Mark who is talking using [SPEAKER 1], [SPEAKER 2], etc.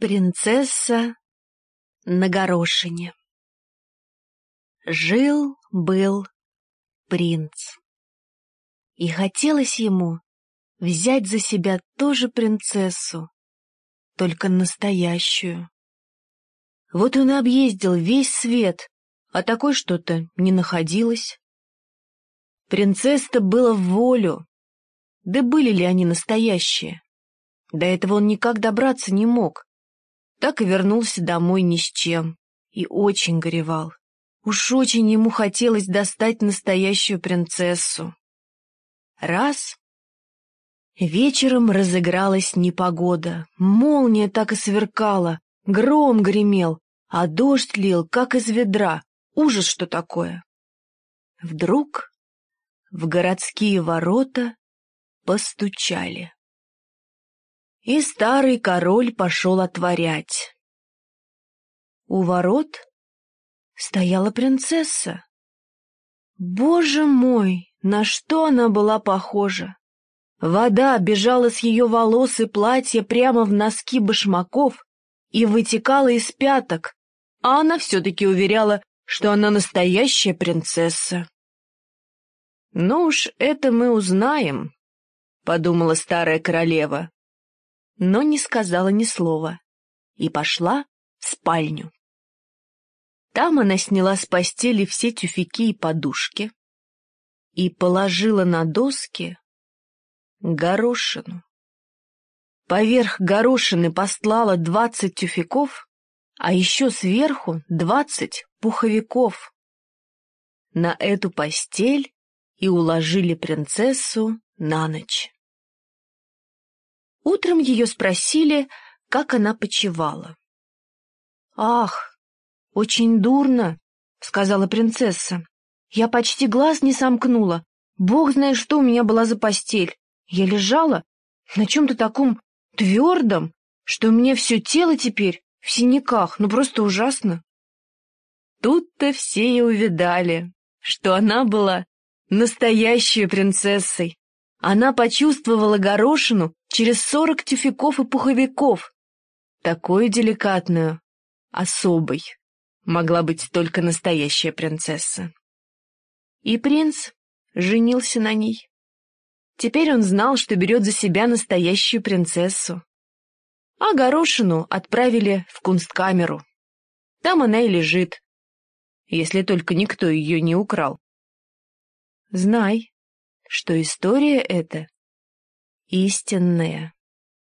[SPEAKER 1] Принцесса на горошине Жил-был принц. И хотелось ему взять за себя тоже принцессу, только настоящую. Вот он и объездил весь свет, а такой что-то не находилось. Принцесса-то была в волю, да были ли они настоящие? До этого он никак добраться не мог. Так и вернулся домой ни с чем. И очень горевал. Уж очень ему хотелось достать настоящую принцессу. Раз. Вечером разыгралась непогода. Молния так и сверкала, гром гремел, а дождь лил, как из ведра. Ужас, что такое. Вдруг в городские ворота постучали и старый король пошел отворять. У ворот стояла принцесса. Боже мой, на что она была похожа! Вода бежала с ее волос и платья прямо в носки башмаков и вытекала из пяток, а она все-таки уверяла, что она настоящая принцесса. «Ну уж это мы узнаем», — подумала старая королева но не сказала ни слова и пошла в спальню. Там она сняла с постели все тюфяки и подушки и положила на доски горошину. Поверх горошины постлала двадцать тюфяков, а еще сверху двадцать пуховиков. На эту постель и уложили принцессу на ночь. Утром ее спросили, как она почевала. «Ах, очень дурно», — сказала принцесса. «Я почти глаз не сомкнула. Бог знает, что у меня была за постель. Я лежала на чем-то таком твердом, что у меня все тело теперь в синяках, ну просто ужасно». Тут-то все и увидали, что она была настоящей принцессой, она почувствовала горошину через сорок тюфяков и пуховиков. Такую деликатную, особой, могла быть только настоящая принцесса. И принц женился на ней. Теперь он знал, что берет за себя настоящую принцессу. А горошину отправили в кунсткамеру. Там она и лежит, если только никто ее не украл. Знай, что история эта истинная.